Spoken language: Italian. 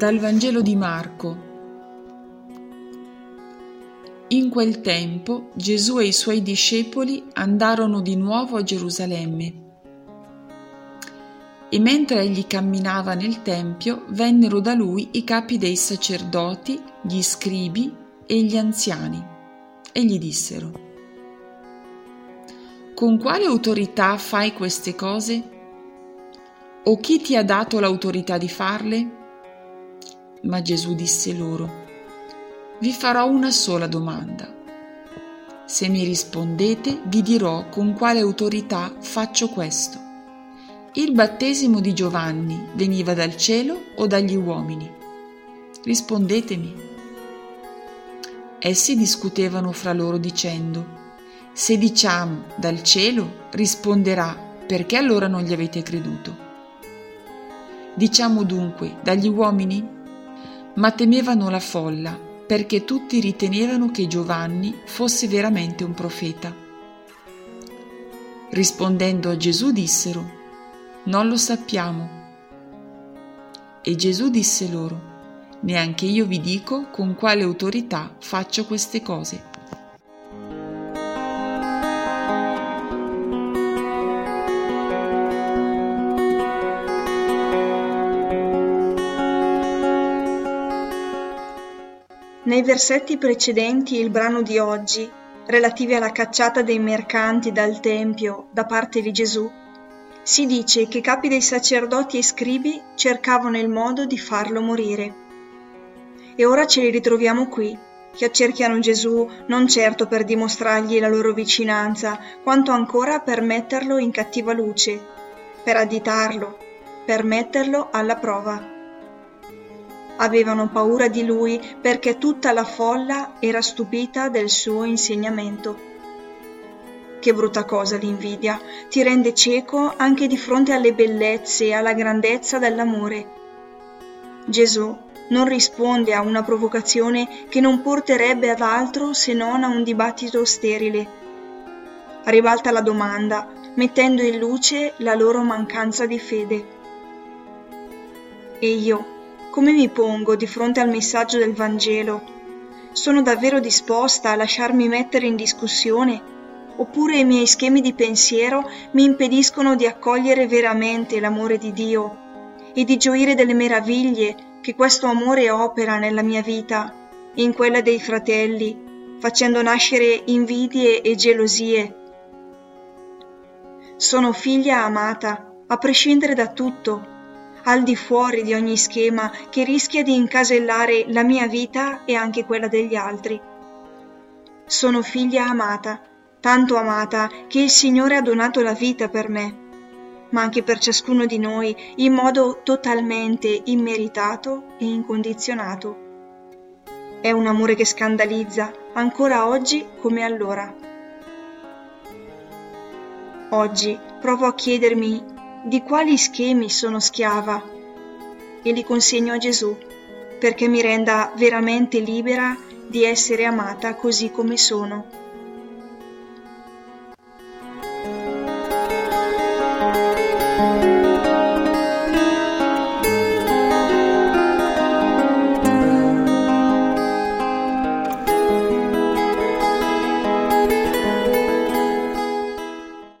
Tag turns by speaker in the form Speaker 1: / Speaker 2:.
Speaker 1: Dal Vangelo di Marco. In quel tempo Gesù e i suoi discepoli andarono di nuovo a Gerusalemme. E mentre egli camminava nel Tempio, vennero da lui i capi dei sacerdoti, gli scribi e gli anziani, e gli dissero, Con quale autorità fai queste cose? O chi ti ha dato l'autorità di farle? Ma Gesù disse loro, Vi farò una sola domanda. Se mi rispondete, vi dirò con quale autorità faccio questo. Il battesimo di Giovanni veniva dal cielo o dagli uomini? Rispondetemi. Essi discutevano fra loro dicendo, Se diciamo dal cielo, risponderà, perché allora non gli avete creduto? Diciamo dunque dagli uomini? Ma temevano la folla perché tutti ritenevano che Giovanni fosse veramente un profeta. Rispondendo a Gesù dissero, Non lo sappiamo. E Gesù disse loro, Neanche io vi dico con quale autorità faccio queste cose.
Speaker 2: Nei versetti precedenti il brano di oggi, relativi alla cacciata dei mercanti dal Tempio da parte di Gesù, si dice che capi dei sacerdoti e scribi cercavano il modo di farlo morire. E ora ce li ritroviamo qui, che accerchiano Gesù non certo per dimostrargli la loro vicinanza, quanto ancora per metterlo in cattiva luce, per additarlo, per metterlo alla prova. Avevano paura di lui perché tutta la folla era stupita del suo insegnamento. Che brutta cosa l'invidia, ti rende cieco anche di fronte alle bellezze e alla grandezza dell'amore. Gesù non risponde a una provocazione che non porterebbe ad altro se non a un dibattito sterile. Ribalta la domanda, mettendo in luce la loro mancanza di fede. E io, come mi pongo di fronte al messaggio del Vangelo? Sono davvero disposta a lasciarmi mettere in discussione? Oppure i miei schemi di pensiero mi impediscono di accogliere veramente l'amore di Dio e di gioire delle meraviglie che questo amore opera nella mia vita, in quella dei fratelli, facendo nascere invidie e gelosie. Sono figlia amata, a prescindere da tutto, al di fuori di ogni schema che rischia di incasellare la mia vita e anche quella degli altri. Sono figlia amata, tanto amata che il Signore ha donato la vita per me, ma anche per ciascuno di noi in modo totalmente immeritato e incondizionato. È un amore che scandalizza, ancora oggi come allora. Oggi provo a chiedermi di quali schemi sono schiava e li consegno a Gesù perché mi renda veramente libera di essere amata così come sono.